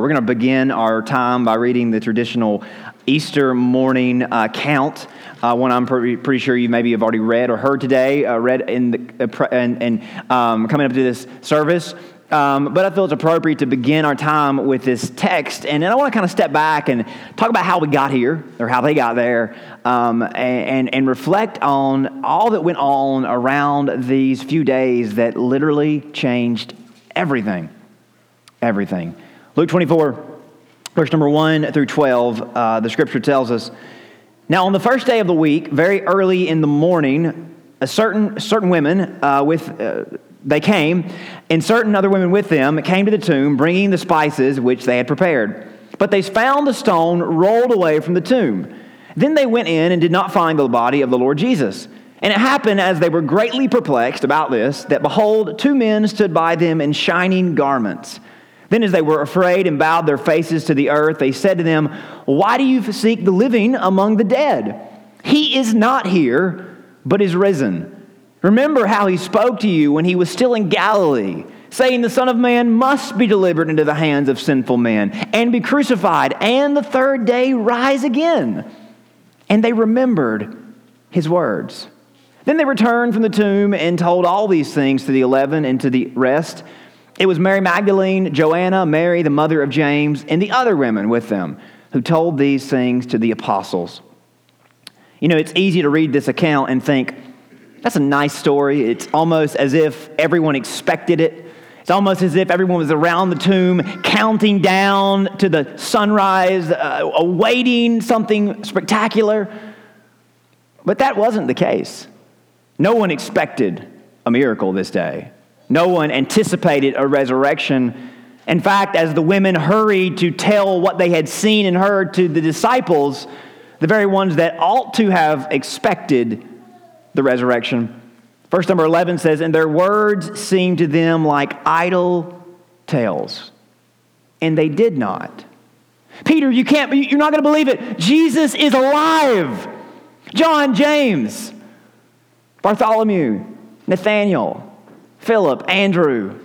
We're going to begin our time by reading the traditional Easter morning uh, count, uh, one I'm pretty, pretty, sure you maybe have already read or heard today, uh, read in the, uh, and, and um, coming up to this service. Um, but I feel it's appropriate to begin our time with this text. And then I want to kind of step back and talk about how we got here or how they got there um, and, and, and reflect on all that went on around these few days that literally changed everything. Everything. Luke 24, verse number 1 through 12, uh, the scripture tells us Now, on the first day of the week, very early in the morning, a certain, certain women uh, with. Uh, they came, and certain other women with them came to the tomb, bringing the spices which they had prepared. But they found the stone rolled away from the tomb. Then they went in and did not find the body of the Lord Jesus. And it happened as they were greatly perplexed about this, that behold, two men stood by them in shining garments then, as they were afraid and bowed their faces to the earth, they said to them, Why do you seek the living among the dead? He is not here, but is risen. Remember how he spoke to you when he was still in Galilee, saying, The Son of Man must be delivered into the hands of sinful men and be crucified, and the third day rise again. And they remembered his words. Then they returned from the tomb and told all these things to the eleven and to the rest. It was Mary Magdalene, Joanna, Mary, the mother of James, and the other women with them who told these things to the apostles. You know, it's easy to read this account and think, that's a nice story. It's almost as if everyone expected it. It's almost as if everyone was around the tomb, counting down to the sunrise, uh, awaiting something spectacular. But that wasn't the case. No one expected a miracle this day. No one anticipated a resurrection. In fact, as the women hurried to tell what they had seen and heard to the disciples, the very ones that ought to have expected the resurrection, verse number 11 says, And their words seemed to them like idle tales. And they did not. Peter, you can't, you're not going to believe it. Jesus is alive. John, James, Bartholomew, Nathaniel, Philip, Andrew.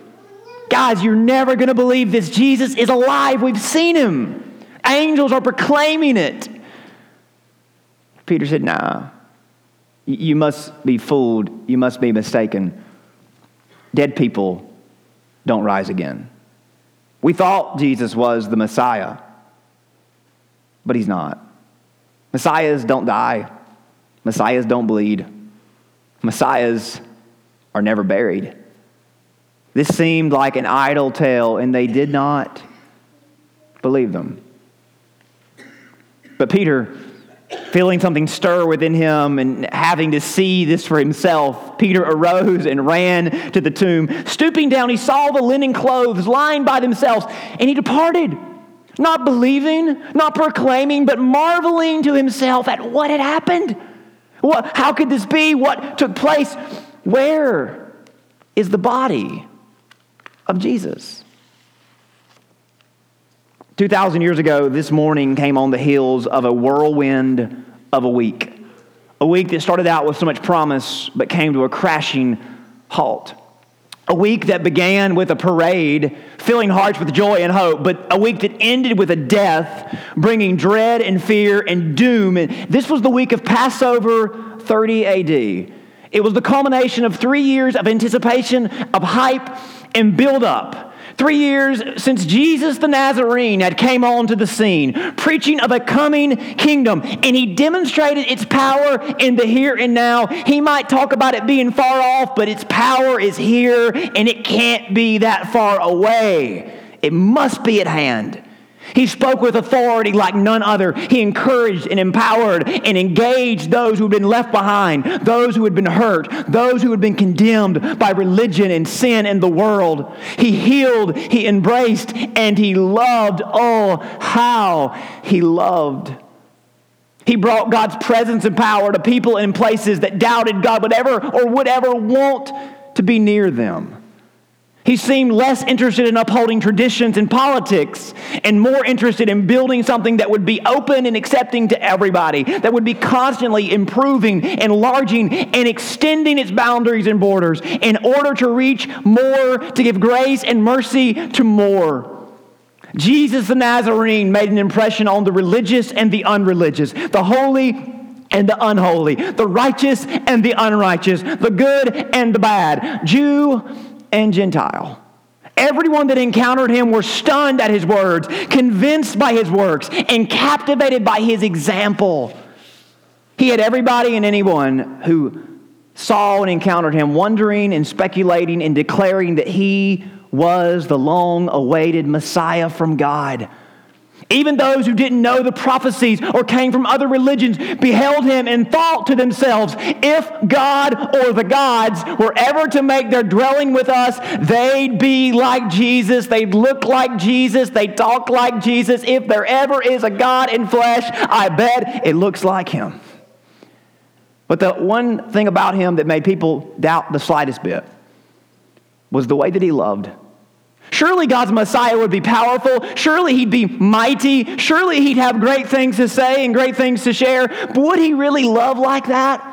Guys, you're never going to believe this. Jesus is alive. We've seen him. Angels are proclaiming it. Peter said, Nah, you must be fooled. You must be mistaken. Dead people don't rise again. We thought Jesus was the Messiah, but he's not. Messiahs don't die, Messiahs don't bleed, Messiahs are never buried. This seemed like an idle tale, and they did not believe them. But Peter, feeling something stir within him and having to see this for himself, Peter arose and ran to the tomb. Stooping down, he saw the linen clothes lying by themselves, and he departed, not believing, not proclaiming, but marveling to himself at what had happened. What, how could this be? What took place? Where is the body? Of Jesus. 2,000 years ago, this morning came on the heels of a whirlwind of a week. A week that started out with so much promise, but came to a crashing halt. A week that began with a parade, filling hearts with joy and hope, but a week that ended with a death, bringing dread and fear and doom. And this was the week of Passover 30 AD. It was the culmination of three years of anticipation, of hype, and build up. Three years since Jesus the Nazarene had came onto the scene, preaching of a coming kingdom, and he demonstrated its power in the here and now. He might talk about it being far off, but its power is here, and it can't be that far away. It must be at hand. He spoke with authority like none other. He encouraged and empowered and engaged those who had been left behind, those who had been hurt, those who had been condemned by religion and sin and the world. He healed, he embraced, and he loved. Oh, how he loved. He brought God's presence and power to people in places that doubted God would ever or would ever want to be near them. He seemed less interested in upholding traditions and politics and more interested in building something that would be open and accepting to everybody, that would be constantly improving, enlarging, and extending its boundaries and borders in order to reach more, to give grace and mercy to more. Jesus the Nazarene made an impression on the religious and the unreligious, the holy and the unholy, the righteous and the unrighteous, the good and the bad, Jew and Gentile. Everyone that encountered him were stunned at his words, convinced by his works, and captivated by his example. He had everybody and anyone who saw and encountered him wondering and speculating and declaring that he was the long awaited Messiah from God. Even those who didn't know the prophecies or came from other religions beheld him and thought to themselves, if God or the gods were ever to make their dwelling with us, they'd be like Jesus. They'd look like Jesus. They'd talk like Jesus. If there ever is a God in flesh, I bet it looks like him. But the one thing about him that made people doubt the slightest bit was the way that he loved. Surely God's Messiah would be powerful. Surely he'd be mighty. Surely he'd have great things to say and great things to share. But would he really love like that?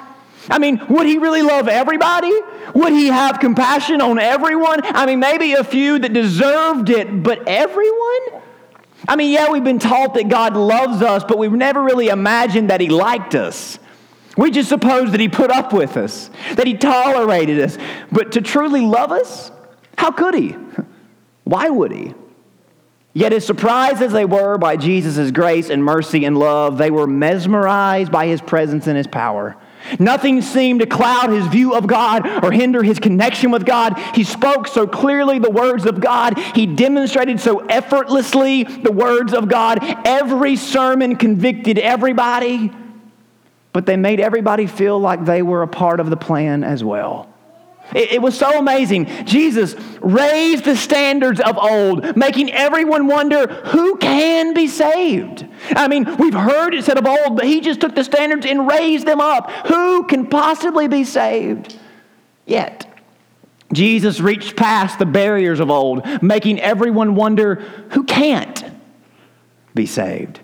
I mean, would he really love everybody? Would he have compassion on everyone? I mean, maybe a few that deserved it, but everyone? I mean, yeah, we've been taught that God loves us, but we've never really imagined that he liked us. We just suppose that he put up with us, that he tolerated us. But to truly love us, how could he? Why would he? Yet, as surprised as they were by Jesus' grace and mercy and love, they were mesmerized by his presence and his power. Nothing seemed to cloud his view of God or hinder his connection with God. He spoke so clearly the words of God. He demonstrated so effortlessly the words of God. Every sermon convicted everybody, but they made everybody feel like they were a part of the plan as well. It, it, was so amazing. Jesus raised the standards of old, making everyone wonder who can be saved. I mean, we've heard it said of old, but he just took the standards and raised them up. Who can possibly be saved? Yet, Jesus reached past the barriers of old, making everyone wonder who can't be saved.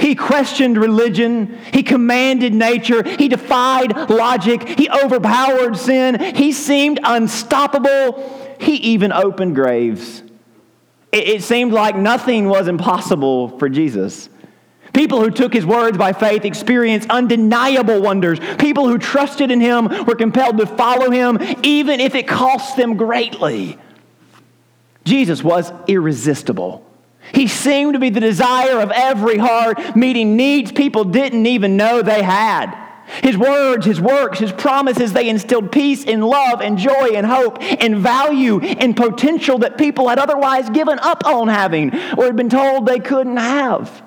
He questioned religion. He commanded nature. He defied logic. He overpowered sin. He seemed unstoppable. He even opened graves. It, it seemed like nothing was impossible for Jesus. People who took his words by faith experienced undeniable wonders. People who trusted in him were compelled to follow him, even if it cost them greatly. Jesus was irresistible. He seemed to be the desire of every heart, meeting needs people didn't even know they had. His words, his works, his promises, they instilled peace and love and joy and hope and value and potential that people had otherwise given up on having or had been told they couldn't have.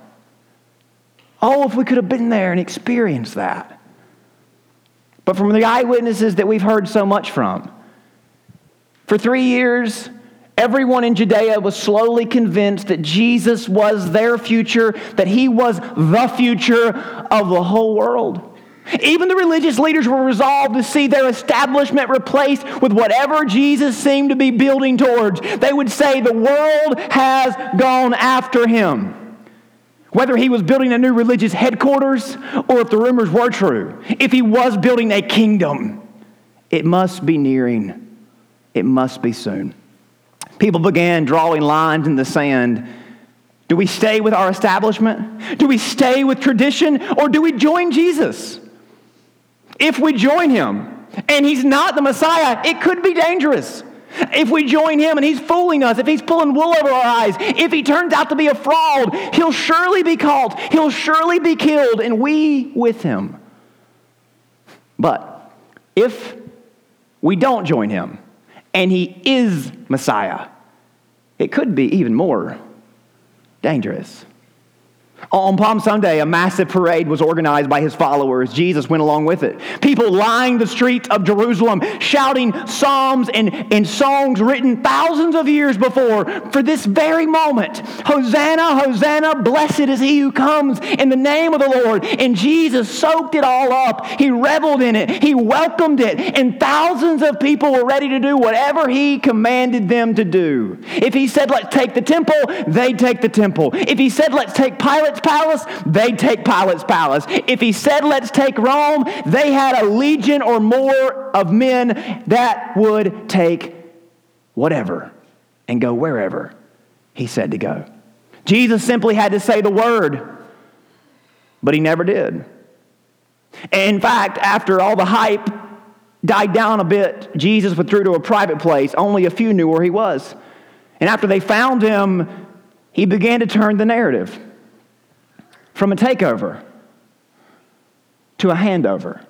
Oh, if we could have been there and experienced that. But from the eyewitnesses that we've heard so much from, for three years, Everyone in Judea was slowly convinced that Jesus was their future, that he was the future of the whole world. Even the religious leaders were resolved to see their establishment replaced with whatever Jesus seemed to be building towards. They would say, The world has gone after him. Whether he was building a new religious headquarters or if the rumors were true, if he was building a kingdom, it must be nearing. It must be soon. People began drawing lines in the sand. Do we stay with our establishment? Do we stay with tradition? Or do we join Jesus? If we join him and he's not the Messiah, it could be dangerous. If we join him and he's fooling us, if he's pulling wool over our eyes, if he turns out to be a fraud, he'll surely be caught, he'll surely be killed, and we with him. But if we don't join him, and he is Messiah, it could be even more dangerous. On Palm Sunday, a massive parade was organized by his followers. Jesus went along with it. People lined the streets of Jerusalem, shouting psalms and, and songs written thousands of years before for this very moment Hosanna, Hosanna, blessed is he who comes in the name of the Lord. And Jesus soaked it all up. He reveled in it, he welcomed it, and thousands of people were ready to do whatever he commanded them to do. If he said, Let's take the temple, they'd take the temple. If he said, Let's take Pilate, Pilate's palace, they'd take Pilate's palace. If he said, let's take Rome, they had a legion or more of men that would take whatever and go wherever he said to go. Jesus simply had to say the word, but he never did. In fact, after all the hype died down a bit, Jesus withdrew to a private place. Only a few knew where he was. And after they found him, he began to turn the narrative from a takeover to a handover.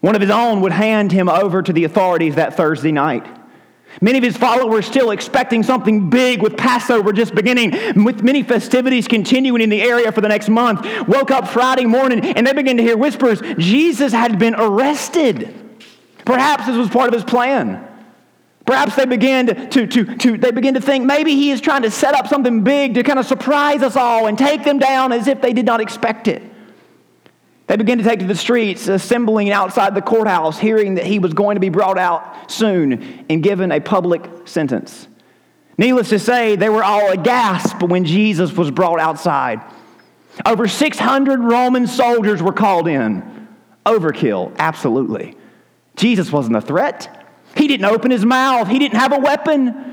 One of his own would hand him over to the authorities that Thursday night. Many of his followers still expecting something big with Passover just beginning, with many festivities continuing in the area for the next month, woke up Friday morning and they began to hear whispers Jesus had been arrested. Perhaps this was part of his plan. Perhaps they began to, to, to, they began to think maybe he is trying to set up something big to kind of surprise us all and take them down as if they did not expect it. They began to take to the streets, assembling outside the courthouse, hearing that he was going to be brought out soon and given a public sentence. Needless to say, they were all aghast when Jesus was brought outside. Over 600 Roman soldiers were called in. Overkill, absolutely. Jesus wasn't a threat. He didn't open his mouth, he didn't have a weapon.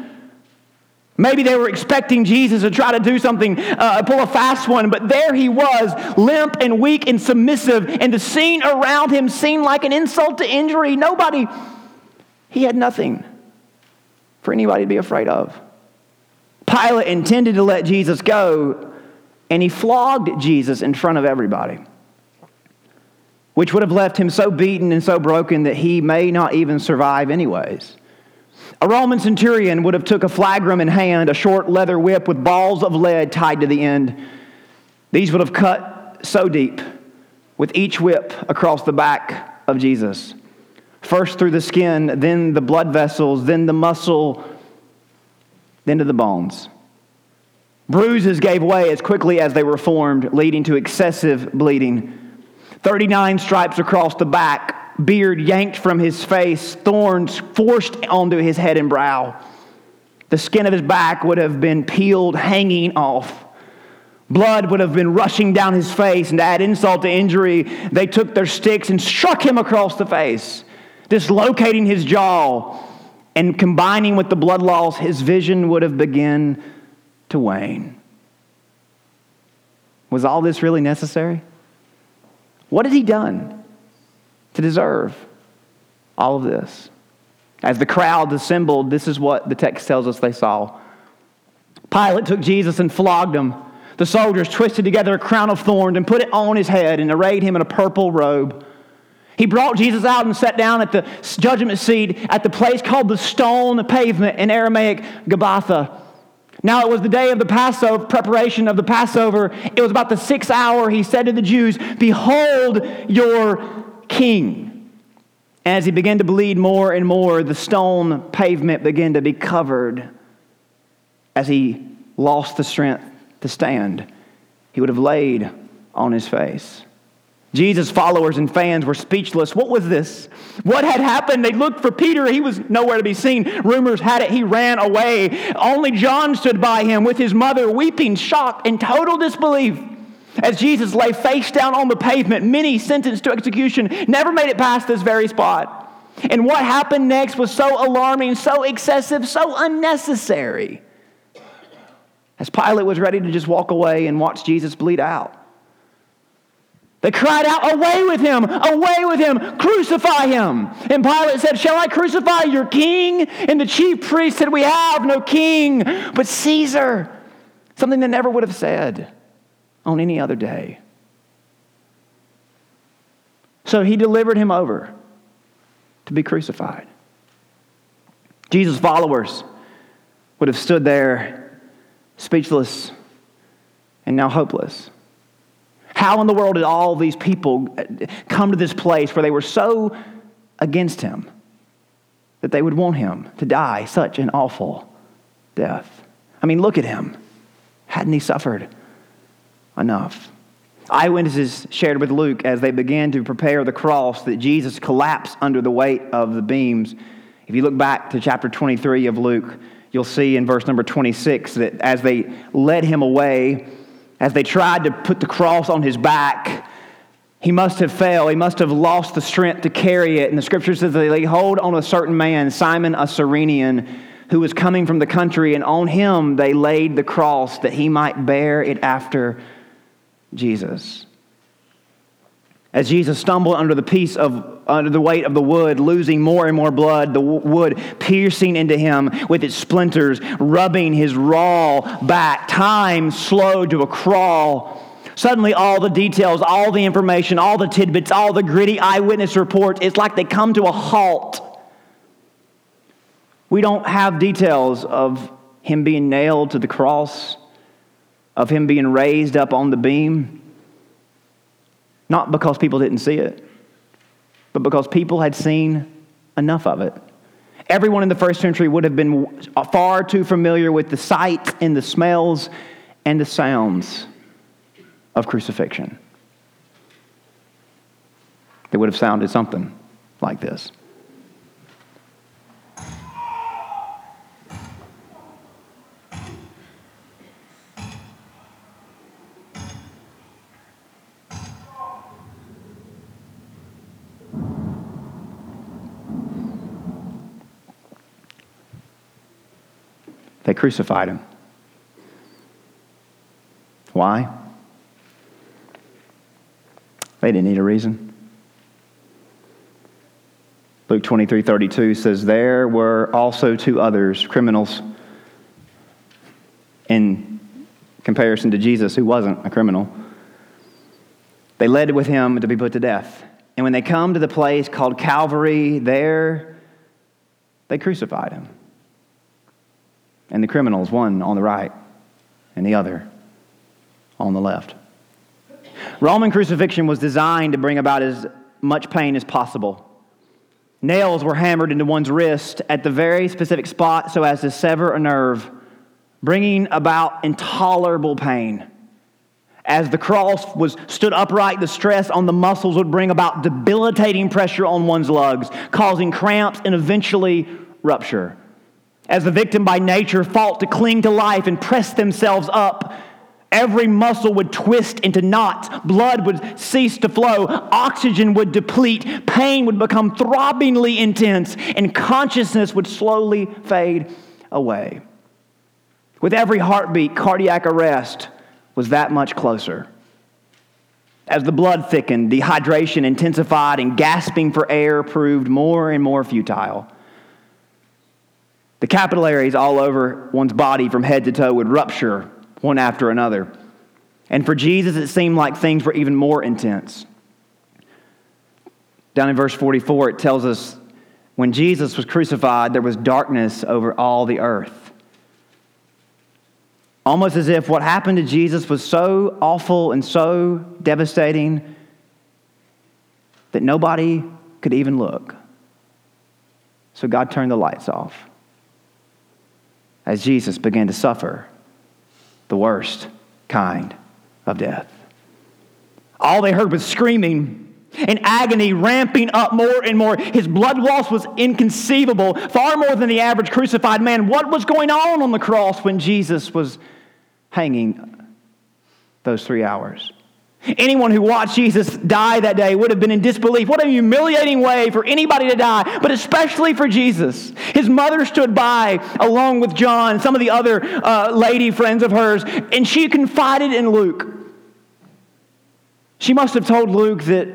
Maybe they were expecting Jesus to try to do something, uh, pull a fast one, but there he was, limp and weak and submissive, and the scene around him seemed like an insult to injury. Nobody, he had nothing for anybody to be afraid of. Pilate intended to let Jesus go, and he flogged Jesus in front of everybody, which would have left him so beaten and so broken that he may not even survive, anyways. A Roman centurion would have took a flagrum in hand, a short leather whip with balls of lead tied to the end. These would have cut so deep with each whip across the back of Jesus. First through the skin, then the blood vessels, then the muscle, then to the bones. Bruises gave way as quickly as they were formed, leading to excessive bleeding. 39 stripes across the back, beard yanked from his face, thorns forced onto his head and brow. The skin of his back would have been peeled, hanging off. Blood would have been rushing down his face, and to add insult to injury, they took their sticks and struck him across the face, dislocating his jaw. And combining with the blood loss, his vision would have begun to wane. Was all this really necessary? What has he done? to deserve all of this. As the crowd assembled, this is what the text tells us they saw. Pilate took Jesus and flogged him. The soldiers twisted together a crown of thorns and put it on his head and arrayed him in a purple robe. He brought Jesus out and sat down at the judgment seat at the place called the stone pavement in Aramaic, Gabbatha. Now it was the day of the Passover, preparation of the Passover. It was about the sixth hour. He said to the Jews, Behold your king. As he began to bleed more and more, the stone pavement began to be covered as he lost the strength to stand. He would have laid on his face. Jesus' followers and fans were speechless. What was this? What had happened? They looked for Peter. He was nowhere to be seen. Rumors had it he ran away. Only John stood by him with his mother, weeping, shocked, in total disbelief. As Jesus lay face down on the pavement, many sentenced to execution never made it past this very spot. And what happened next was so alarming, so excessive, so unnecessary. As Pilate was ready to just walk away and watch Jesus bleed out, they cried out, Away with him! Away with him! Crucify him! And Pilate said, Shall I crucify your king? And the chief priest said, We have no king but Caesar. Something they never would have said on any other day. So he delivered him over to be crucified. Jesus' followers would have stood there speechless and now hopeless. How in the world did all these people uh, come to this place where they were so against him that they would want him to die such an awful death? I mean, look at him. Hadn't he suffered enough. Eyewitnesses shared with Luke as they began to prepare the cross that Jesus collapsed under the weight of the beams. If you look back to chapter 23 of Luke, you'll see in verse number 26 that as they led him away, as they tried to put the cross on his back, he must have failed. He must have lost the strength to carry it. And the scripture says that they hold on a certain man, Simon a Cyrenian, who was coming from the country, and on him they laid the cross that he might bear it after Jesus. As Jesus stumbled under the piece of under the weight of the wood, losing more and more blood, the wood piercing into him with its splinters, rubbing his raw back, time slowed to a crawl. Suddenly, all the details, all the information, all the tidbits, all the gritty eyewitness reports, it's like they come to a halt. We don't have details of him being nailed to the cross, of him being raised up on the beam. Not because people didn't see it, but because people had seen enough of it. Everyone in the first century would have been far too familiar with the sights and the smells and the sounds of crucifixion. It would have sounded something like this. Crucified him. Why? They didn't need a reason. Luke 23 32 says, There were also two others, criminals, in comparison to Jesus, who wasn't a criminal. They led with him to be put to death. And when they come to the place called Calvary, there they crucified him and the criminals, one on the right and the other on the left. Roman crucifixion was designed to bring about as much pain as possible. Nails were hammered into one's wrist at the very specific spot so as to sever a nerve, bringing about intolerable pain. As the cross was stood upright, the stress on the muscles would bring about debilitating pressure on one's lugs, causing cramps and eventually rupture. As the victim by nature fought to cling to life and press themselves up, every muscle would twist into knots, blood would cease to flow, oxygen would deplete, pain would become throbbingly intense, and consciousness would slowly fade away. With every heartbeat, cardiac arrest was that much closer. As the blood thickened, dehydration intensified, and gasping for air proved more and more futile. The capillaries all over one's body from head to toe would rupture one after another. And for Jesus, it seemed like things were even more intense. Down in verse 44, it tells us when Jesus was crucified, there was darkness over all the earth. Almost as if what happened to Jesus was so awful and so devastating that nobody could even look. So God turned the lights off as Jesus began to suffer the worst kind of death. All they heard was screaming and agony ramping up more and more. His blood loss was inconceivable, far more than the average crucified man. What was going on on the cross when Jesus was hanging those three hours? Anyone who watched Jesus die that day would have been in disbelief. What a humiliating way for anybody to die, but especially for Jesus. His mother stood by along with John, some of the other uh, lady friends of hers, and she confided in Luke. She must have told Luke that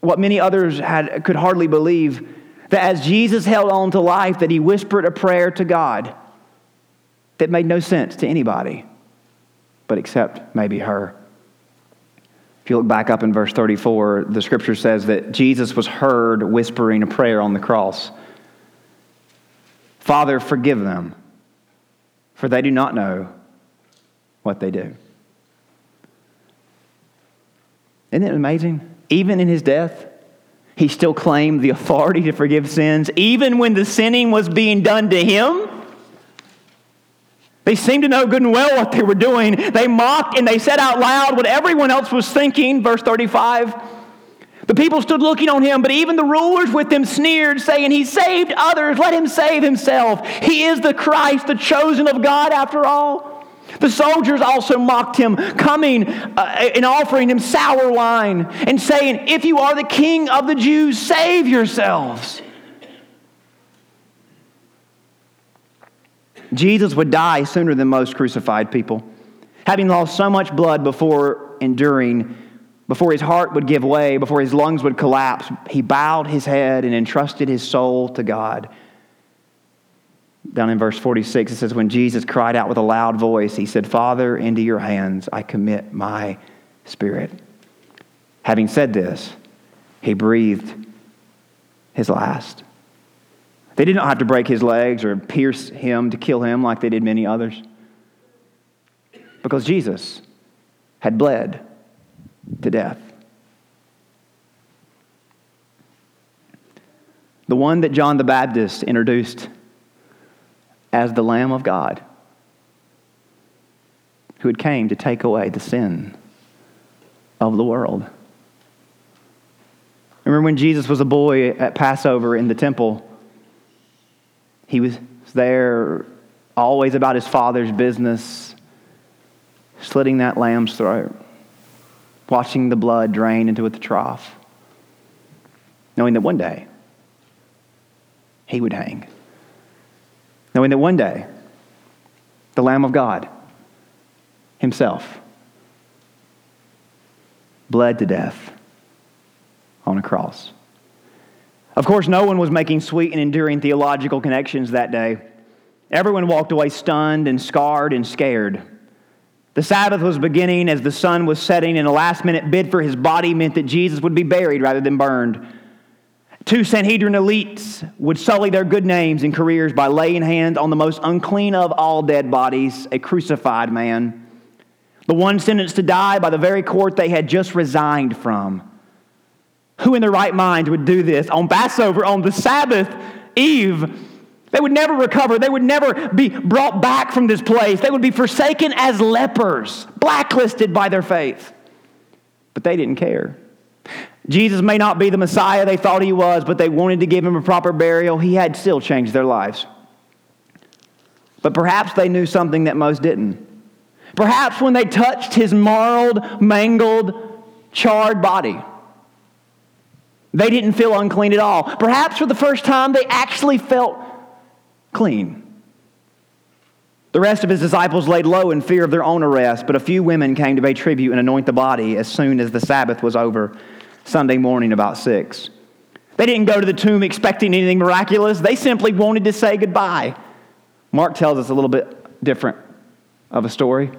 what many others had, could hardly believe that as Jesus held on to life, that he whispered a prayer to God that made no sense to anybody, but except maybe her. If you look back up in verse 34, the scripture says that Jesus was heard whispering a prayer on the cross Father, forgive them, for they do not know what they do. Isn't it amazing? Even in his death, he still claimed the authority to forgive sins, even when the sinning was being done to him. They seemed to know good and well what they were doing. They mocked and they said out loud what everyone else was thinking. Verse 35. The people stood looking on him, but even the rulers with him sneered, saying, He saved others, let him save himself. He is the Christ, the chosen of God, after all. The soldiers also mocked him, coming uh, and offering him sour wine, and saying, If you are the king of the Jews, save yourselves. Jesus would die sooner than most crucified people. Having lost so much blood before enduring, before his heart would give way, before his lungs would collapse, he bowed his head and entrusted his soul to God. Down in verse 46, it says, When Jesus cried out with a loud voice, he said, Father, into your hands I commit my spirit. Having said this, he breathed his last. They did not have to break his legs or pierce him to kill him like they did many others. Because Jesus had bled to death. The one that John the Baptist introduced as the Lamb of God, who had came to take away the sin of the world. Remember when Jesus was a boy at Passover in the temple? He was there always about his father's business, slitting that lamb's throat, watching the blood drain into the trough, knowing that one day he would hang, knowing that one day the Lamb of God himself bled to death on a cross. Of course, no one was making sweet and enduring theological connections that day. Everyone walked away stunned and scarred and scared. The Sabbath was beginning as the sun was setting, and a last minute bid for his body meant that Jesus would be buried rather than burned. Two Sanhedrin elites would sully their good names and careers by laying hands on the most unclean of all dead bodies, a crucified man. The one sentenced to die by the very court they had just resigned from. Who in their right mind would do this on Passover, on the Sabbath Eve? They would never recover. They would never be brought back from this place. They would be forsaken as lepers, blacklisted by their faith. But they didn't care. Jesus may not be the Messiah they thought he was, but they wanted to give him a proper burial. He had still changed their lives. But perhaps they knew something that most didn't. Perhaps when they touched his marled, mangled, charred body, they didn't feel unclean at all. Perhaps for the first time, they actually felt clean. The rest of his disciples laid low in fear of their own arrest, but a few women came to pay tribute and anoint the body as soon as the Sabbath was over, Sunday morning about 6. They didn't go to the tomb expecting anything miraculous. They simply wanted to say goodbye. Mark tells us a little bit different of a story.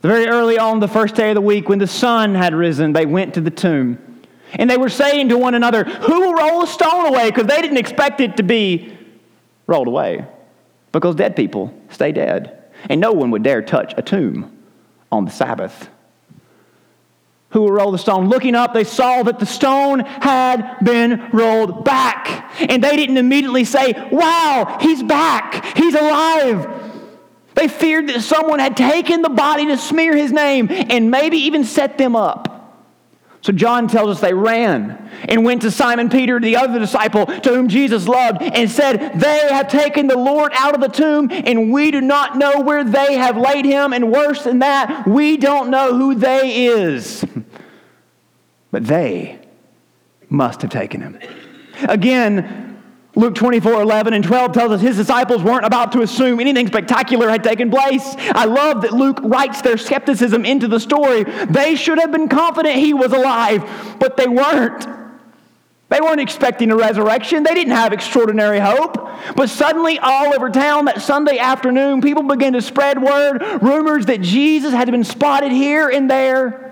Very early on, the first day of the week, when the sun had risen, they went to the tomb. And they were saying to one another, Who will roll a stone away? Because they didn't expect it to be rolled away. Because dead people stay dead. And no one would dare touch a tomb on the Sabbath. Who will roll the stone? Looking up, they saw that the stone had been rolled back. And they didn't immediately say, Wow, he's back. He's alive. They feared that someone had taken the body to smear his name and maybe even set them up. So John tells us they ran and went to Simon Peter, the other disciple to whom Jesus loved, and said, They have taken the Lord out of the tomb, and we do not know where they have laid him. And worse than that, we don't know who they is. But they must have taken him. Again, Luke 24, 11 and 12 tells us his disciples weren't about to assume anything spectacular had taken place. I love that Luke writes their skepticism into the story. They should have been confident he was alive, but they weren't. They weren't expecting a resurrection. They didn't have extraordinary hope. But suddenly, all over town that Sunday afternoon, people began to spread word, rumors that Jesus had been spotted here and there.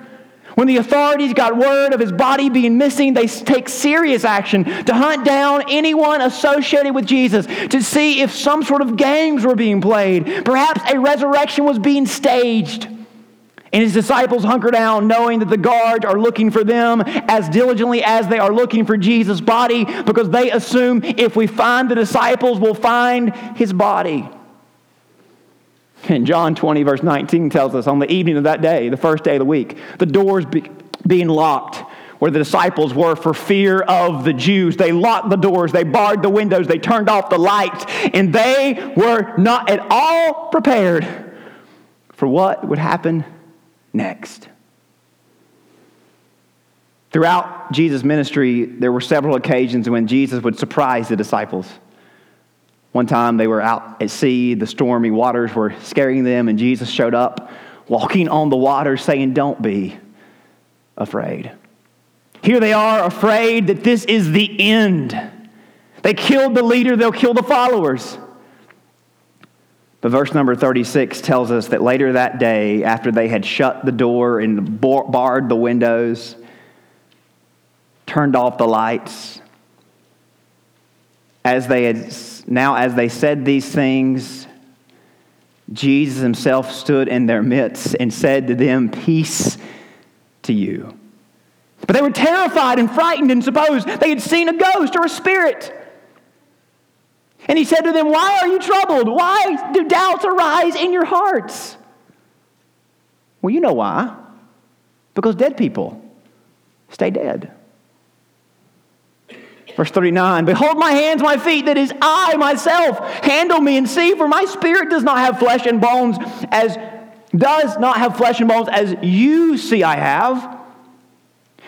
When the authorities got word of his body being missing, they take serious action to hunt down anyone associated with Jesus to see if some sort of games were being played. Perhaps a resurrection was being staged. And his disciples hunker down, knowing that the guards are looking for them as diligently as they are looking for Jesus' body, because they assume if we find the disciples, we'll find his body. And John 20, verse 19 tells us on the evening of that day, the first day of the week, the doors be, being locked where the disciples were for fear of the Jews. They locked the doors, they barred the windows, they turned off the lights, and they were not at all prepared for what would happen next. Throughout Jesus' ministry, there were several occasions when Jesus would surprise the disciples. One time they were out at sea, the stormy waters were scaring them, and Jesus showed up walking on the water saying, Don't be afraid. Here they are afraid that this is the end. They killed the leader, they'll kill the followers. But verse number 36 tells us that later that day, after they had shut the door and barred the windows, turned off the lights, as they had now, as they said these things, Jesus himself stood in their midst and said to them, Peace to you. But they were terrified and frightened and supposed they had seen a ghost or a spirit. And he said to them, Why are you troubled? Why do doubts arise in your hearts? Well, you know why. Because dead people stay dead. Verse 39 Behold my hands, my feet, that is I myself. Handle me and see, for my spirit does not have flesh and bones, as does not have flesh and bones, as you see I have.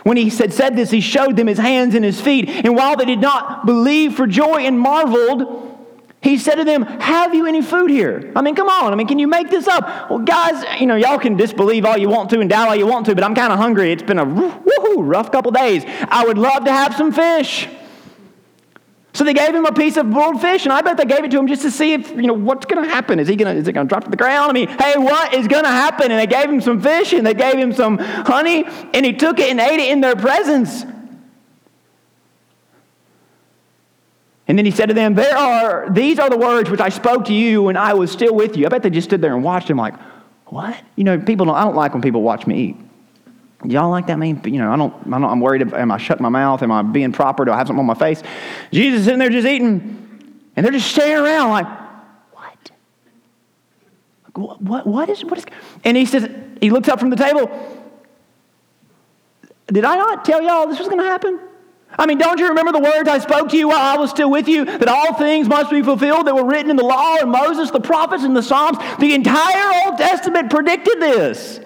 When he said, said this, he showed them his hands and his feet. And while they did not believe for joy and marveled, he said to them, Have you any food here? I mean, come on. I mean, can you make this up? Well, guys, you know, y'all can disbelieve all you want to and doubt all you want to, but I'm kind of hungry. It's been a rough couple days. I would love to have some fish. So they gave him a piece of boiled fish, and I bet they gave it to him just to see if, you know, what's going to happen. Is he going to, is it going to drop to the ground? I mean, hey, what is going to happen? And they gave him some fish, and they gave him some honey, and he took it and ate it in their presence. And then he said to them, There are, these are the words which I spoke to you when I was still with you. I bet they just stood there and watched him like, What? You know, people don't, I don't like when people watch me eat. Y'all like that? I mean, you know, I don't, I don't, I'm worried. If, am I shutting my mouth? Am I being proper? Do I have something on my face? Jesus is sitting there just eating, and they're just staring around like, what? What, what, what is, what is, and he says, he looks up from the table. Did I not tell y'all this was going to happen? I mean, don't you remember the words I spoke to you while I was still with you? That all things must be fulfilled that were written in the law and Moses, the prophets, and the Psalms. The entire Old Testament predicted this.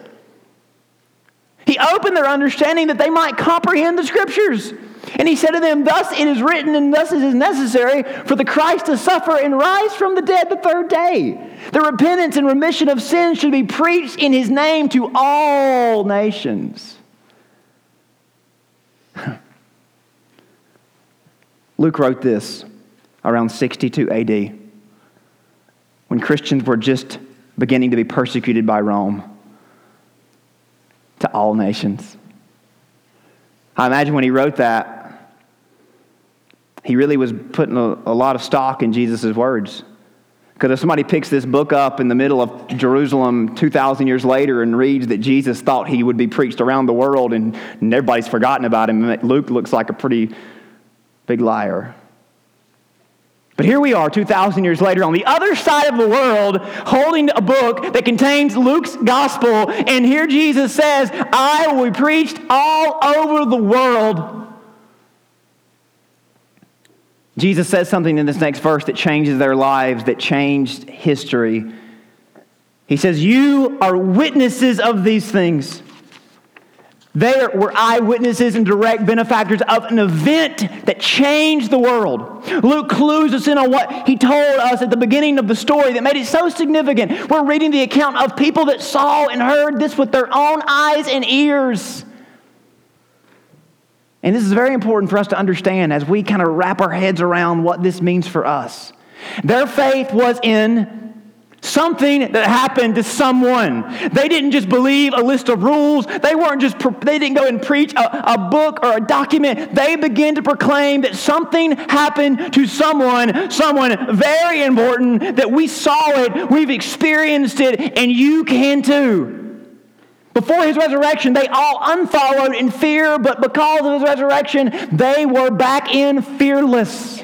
He opened their understanding that they might comprehend the scriptures. And he said to them, Thus it is written, and thus it is necessary for the Christ to suffer and rise from the dead the third day. The repentance and remission of sins should be preached in his name to all nations. Luke wrote this around 62 AD when Christians were just beginning to be persecuted by Rome to all nations. I imagine when he wrote that, he really was putting a, a lot of stock in Jesus' words. Because if somebody picks this book up in the middle of Jerusalem 2,000 years later and reads that Jesus thought he would be preached around the world and, and everybody's forgotten about him, Luke looks like a pretty big liar. But here we are, 2,000 years later, on the other side of the world, holding a book that contains Luke's gospel. And here Jesus says, I will be preached all over the world. Jesus says something in this next verse that changes their lives, that changed history. He says, You are witnesses of these things. They were eyewitnesses and direct benefactors of an event that changed the world. Luke clues us in on what he told us at the beginning of the story that made it so significant. We're reading the account of people that saw and heard this with their own eyes and ears. And this is very important for us to understand as we kind of wrap our heads around what this means for us. Their faith was in Something that happened to someone. They didn't just believe a list of rules. They weren't just, they didn't go and preach a, a book or a document. They began to proclaim that something happened to someone, someone very important, that we saw it, we've experienced it, and you can too. Before his resurrection, they all unfollowed in fear, but because of his resurrection, they were back in fearless.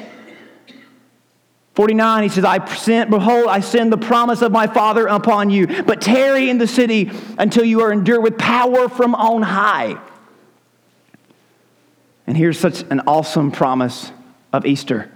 49, he says, I sent, behold, I send the promise of my Father upon you, but tarry in the city until you are endured with power from on high. And here's such an awesome promise of Easter.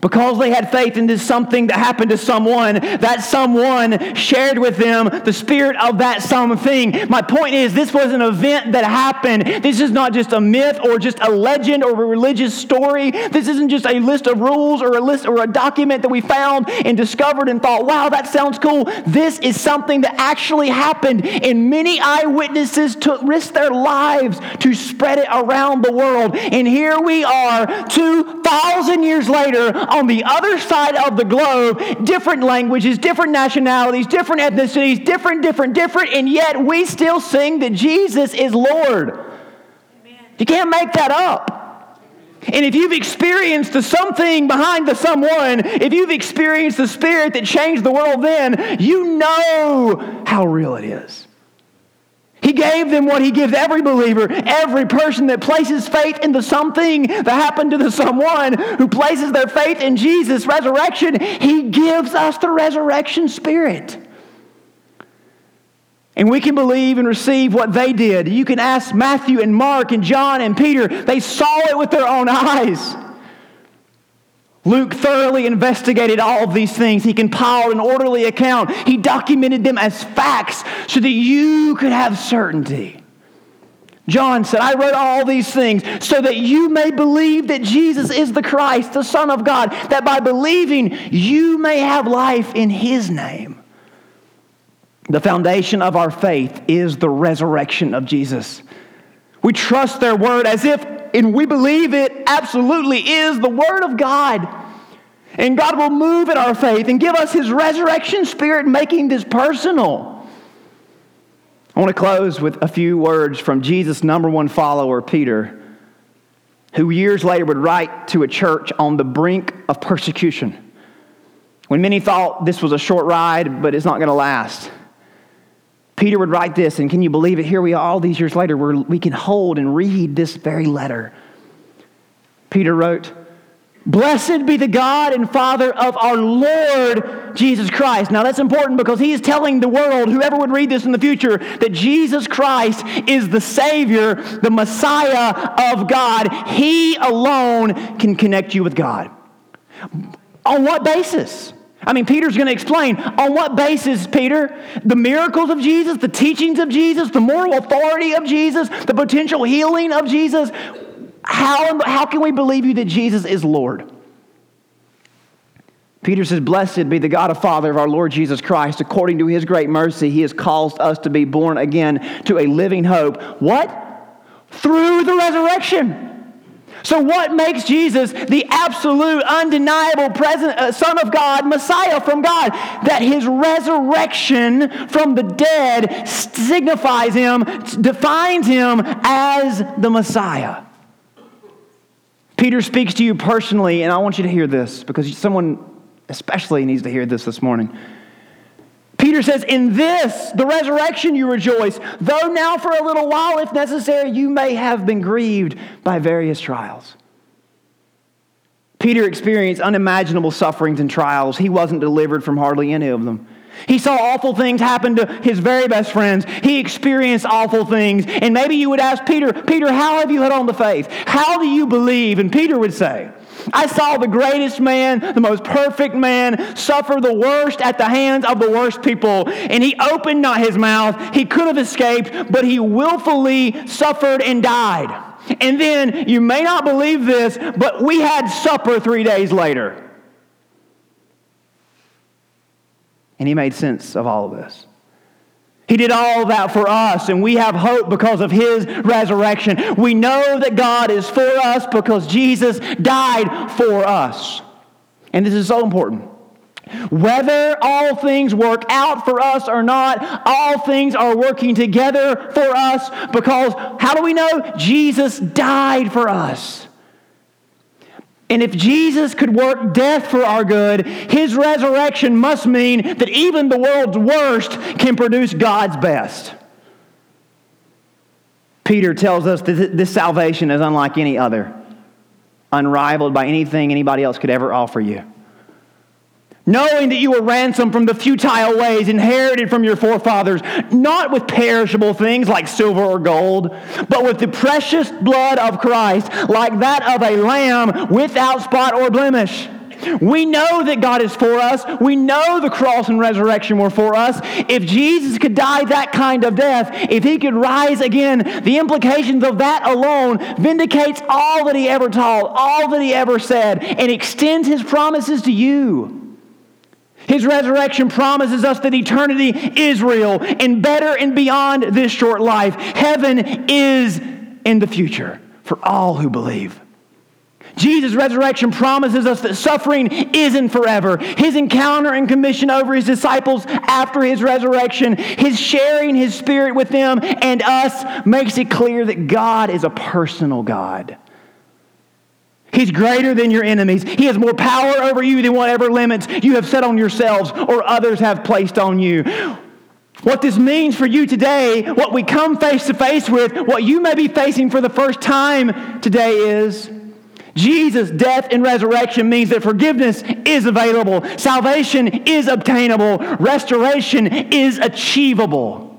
Because they had faith in this something that happened to someone, that someone shared with them the spirit of that something. My point is, this was an event that happened. This is not just a myth or just a legend or a religious story. This isn't just a list of rules or a list or a document that we found and discovered and thought, wow, that sounds cool. This is something that actually happened, and many eyewitnesses took risk their lives to spread it around the world. And here we are, 2,000 years later on the other side of the globe, different languages, different nationalities, different ethnicities, different, different, different, and yet we still sing that Jesus is Lord. Amen. You can't make that up. And if you've experienced the something behind the someone, if you've experienced the spirit that changed the world then, you know how real it is. He gave them what he gives every believer, every person that places faith in the something that happened to the someone who places their faith in Jesus' resurrection. He gives us the resurrection spirit. And we can believe and receive what they did. You can ask Matthew and Mark and John and Peter. They saw it with their own eyes. Luke thoroughly investigated all of these things. He compiled an orderly account. He documented them as facts so that you could have certainty. John said, I wrote all these things so that you may believe that Jesus is the Christ, the Son of God, that by believing you may have life in His name. The foundation of our faith is the resurrection of Jesus. We trust their word as if and we believe it absolutely is the Word of God. And God will move in our faith and give us His resurrection spirit, making this personal. I want to close with a few words from Jesus' number one follower, Peter, who years later would write to a church on the brink of persecution. When many thought this was a short ride, but it's not going to last. Peter would write this, and can you believe it? Here we are, all these years later, where we can hold and read this very letter. Peter wrote, Blessed be the God and Father of our Lord Jesus Christ. Now that's important because he is telling the world, whoever would read this in the future, that Jesus Christ is the Savior, the Messiah of God. He alone can connect you with God. On what basis? I mean, Peter's going to explain on what basis, Peter? The miracles of Jesus, the teachings of Jesus, the moral authority of Jesus, the potential healing of Jesus. How, how can we believe you that Jesus is Lord? Peter says, Blessed be the God and Father of our Lord Jesus Christ. According to his great mercy, he has caused us to be born again to a living hope. What? Through the resurrection so, what makes Jesus the absolute, undeniable present, uh, Son of God, Messiah from God? That his resurrection from the dead signifies him, defines him as the Messiah. Peter speaks to you personally, and I want you to hear this because someone especially needs to hear this this morning. Peter says, In this, the resurrection, you rejoice, though now for a little while, if necessary, you may have been grieved by various trials. Peter experienced unimaginable sufferings and trials. He wasn't delivered from hardly any of them. He saw awful things happen to his very best friends. He experienced awful things. And maybe you would ask Peter, Peter, how have you held on to faith? How do you believe? And Peter would say, I saw the greatest man, the most perfect man, suffer the worst at the hands of the worst people. And he opened not his mouth. He could have escaped, but he willfully suffered and died. And then, you may not believe this, but we had supper three days later. And he made sense of all of this. He did all that for us, and we have hope because of his resurrection. We know that God is for us because Jesus died for us. And this is so important. Whether all things work out for us or not, all things are working together for us because how do we know? Jesus died for us. And if Jesus could work death for our good, his resurrection must mean that even the world's worst can produce God's best. Peter tells us that this salvation is unlike any other, unrivaled by anything anybody else could ever offer you knowing that you were ransomed from the futile ways inherited from your forefathers, not with perishable things like silver or gold, but with the precious blood of Christ, like that of a lamb without spot or blemish. We know that God is for us. We know the cross and resurrection were for us. If Jesus could die that kind of death, if he could rise again, the implications of that alone vindicates all that he ever taught, all that he ever said, and extends his promises to you. His resurrection promises us that eternity is real and better and beyond this short life. Heaven is in the future for all who believe. Jesus' resurrection promises us that suffering isn't forever. His encounter and commission over his disciples after his resurrection, his sharing his spirit with them and us, makes it clear that God is a personal God. He's greater than your enemies. He has more power over you than whatever limits you have set on yourselves or others have placed on you. What this means for you today, what we come face to face with, what you may be facing for the first time today is Jesus' death and resurrection means that forgiveness is available, salvation is obtainable, restoration is achievable.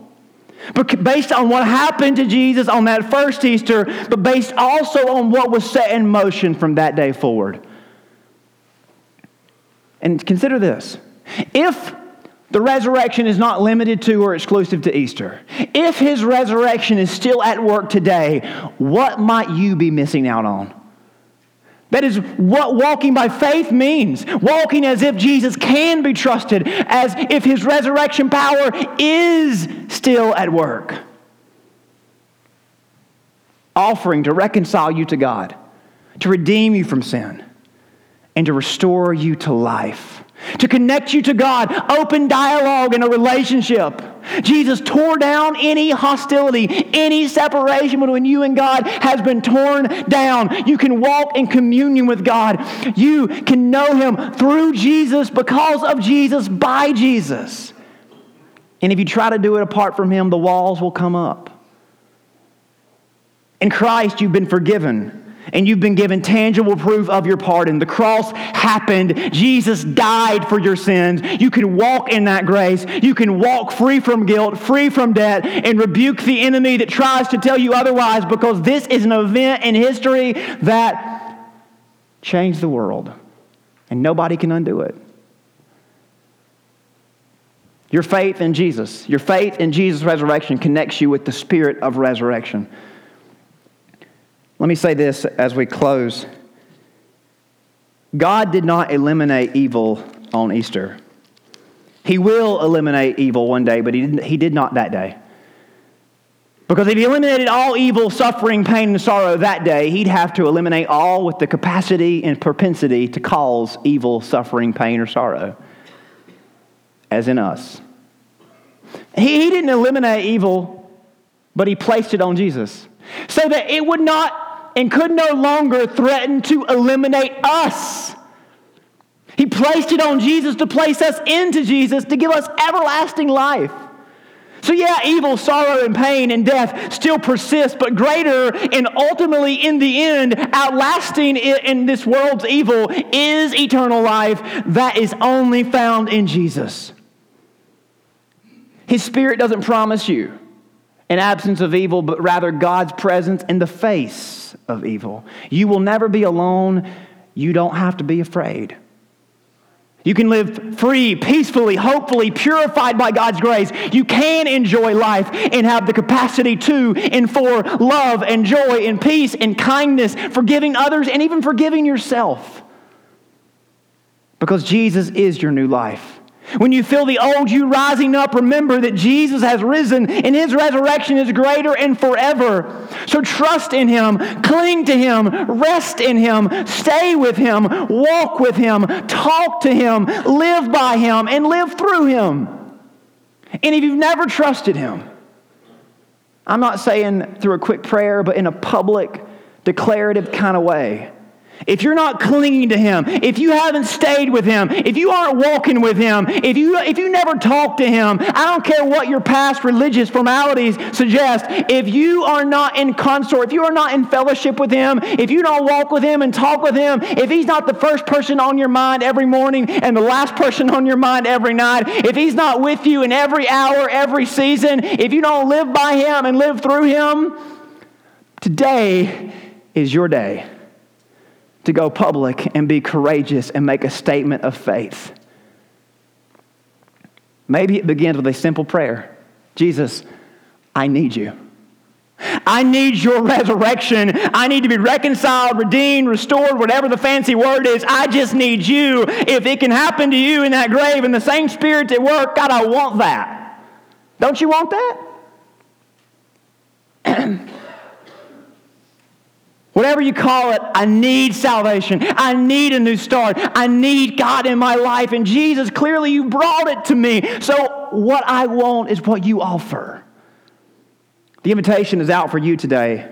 But based on what happened to Jesus on that first Easter, but based also on what was set in motion from that day forward. And consider this if the resurrection is not limited to or exclusive to Easter, if his resurrection is still at work today, what might you be missing out on? That is what walking by faith means. Walking as if Jesus can be trusted, as if his resurrection power is still at work. Offering to reconcile you to God, to redeem you from sin, and to restore you to life to connect you to God, open dialogue and a relationship. Jesus tore down any hostility, any separation between you and God has been torn down. You can walk in communion with God. You can know Him through Jesus, because of Jesus, by Jesus. And if you try to do it apart from Him, the walls will come up. In Christ, you've been forgiven and you've been given tangible proof of your pardon. The cross happened. Jesus died for your sins. You can walk in that grace. You can walk free from guilt, free from debt, and rebuke the enemy that tries to tell you otherwise because this is an event in history that changed the world, and nobody can undo it. Your faith in Jesus, your faith in Jesus' resurrection connects you with the spirit of resurrection. Let me say this as we close God did not eliminate evil on Easter. He will eliminate evil one day, but he, didn't, he did not that day. Because if he eliminated all evil, suffering, pain, and sorrow that day, he'd have to eliminate all with the capacity and propensity to cause evil, suffering, pain, or sorrow, as in us. He, he didn't eliminate evil, but he placed it on Jesus so that it would not and could no longer threaten to eliminate us. He placed it on Jesus to place us into Jesus to give us everlasting life. So, yeah, evil, sorrow, and pain and death still persist, but greater and ultimately in the end, outlasting in this world's evil is eternal life that is only found in Jesus. His Spirit doesn't promise you an absence of evil, but rather God's presence in the face of evil. You will never be alone. You don't have to be afraid. You can live free, peacefully, hopefully, purified by God's grace. You can enjoy life and have the capacity to and for love and joy and peace and kindness, forgiving others and even forgiving yourself. Because Jesus is your new life. When you feel the old you rising up, remember that Jesus has risen and his resurrection is greater and forever. So trust in him, cling to him, rest in him, stay with him, walk with him, talk to him, live by him, and live through him. And if you've never trusted him, I'm not saying through a quick prayer, but in a public, declarative kind of way if you're not clinging to him, if you haven't stayed with him, if you aren't walking with him, if you, if you never talk to him, I don't care what your past religious formalities suggest, if you are not in consort, if you are not in fellowship with him, if you don't walk with him and talk with him, if he's not the first person on your mind every morning and the last person on your mind every night, if he's not with you in every hour, every season, if you don't live by him and live through him, today is your day. To go public and be courageous and make a statement of faith. Maybe it begins with a simple prayer Jesus, I need you. I need your resurrection. I need to be reconciled, redeemed, restored, whatever the fancy word is. I just need you. If it can happen to you in that grave and the same spirit at work, God, I want that. Don't you want that? Whatever you call it, I need salvation. I need a new start. I need God in my life. And Jesus, clearly you brought it to me. So what I want is what you offer. The invitation is out for you today.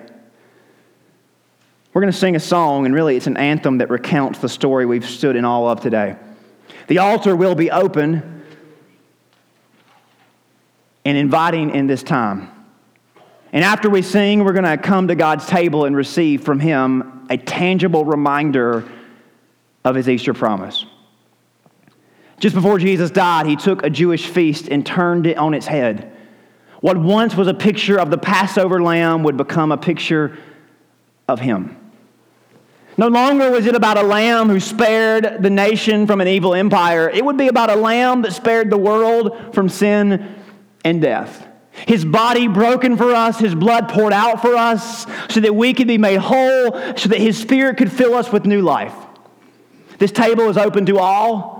We're going to sing a song, and really it's an anthem that recounts the story we've stood in all of today. The altar will be open and inviting in this time. And after we sing, we're going to come to God's table and receive from Him a tangible reminder of His Easter promise. Just before Jesus died, He took a Jewish feast and turned it on its head. What once was a picture of the Passover lamb would become a picture of Him. No longer was it about a lamb who spared the nation from an evil empire. It would be about a lamb that spared the world from sin and death. His body broken for us, His blood poured out for us, so that we could be made whole, so that His Spirit could fill us with new life. This table is open to all.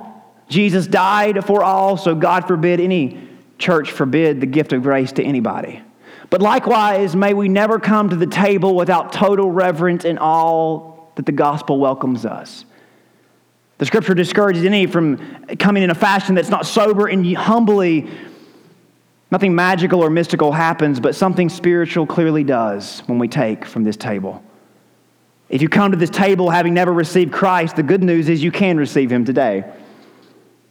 Jesus died for all, so God forbid any church forbid the gift of grace to anybody. But likewise, may we never come to the table without total reverence and all that the gospel welcomes us. The scripture discourages any from coming in a fashion that's not sober and humbly Nothing magical or mystical happens, but something spiritual clearly does when we take from this table. If you come to this table having never received Christ, the good news is you can receive him today.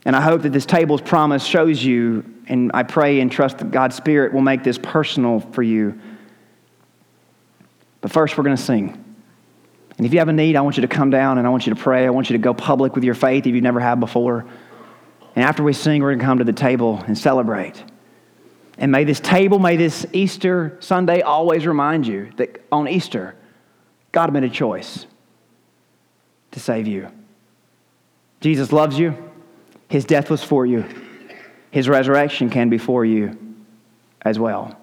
And I hope that this table's promise shows you, and I pray and trust that God's Spirit will make this personal for you. But first, we're going to sing. And if you have a need, I want you to come down and I want you to pray. I want you to go public with your faith if you've never have before. And after we sing, we're going to come to the table and celebrate. And may this table, may this Easter Sunday always remind you that on Easter, God made a choice to save you. Jesus loves you. His death was for you. His resurrection can be for you as well.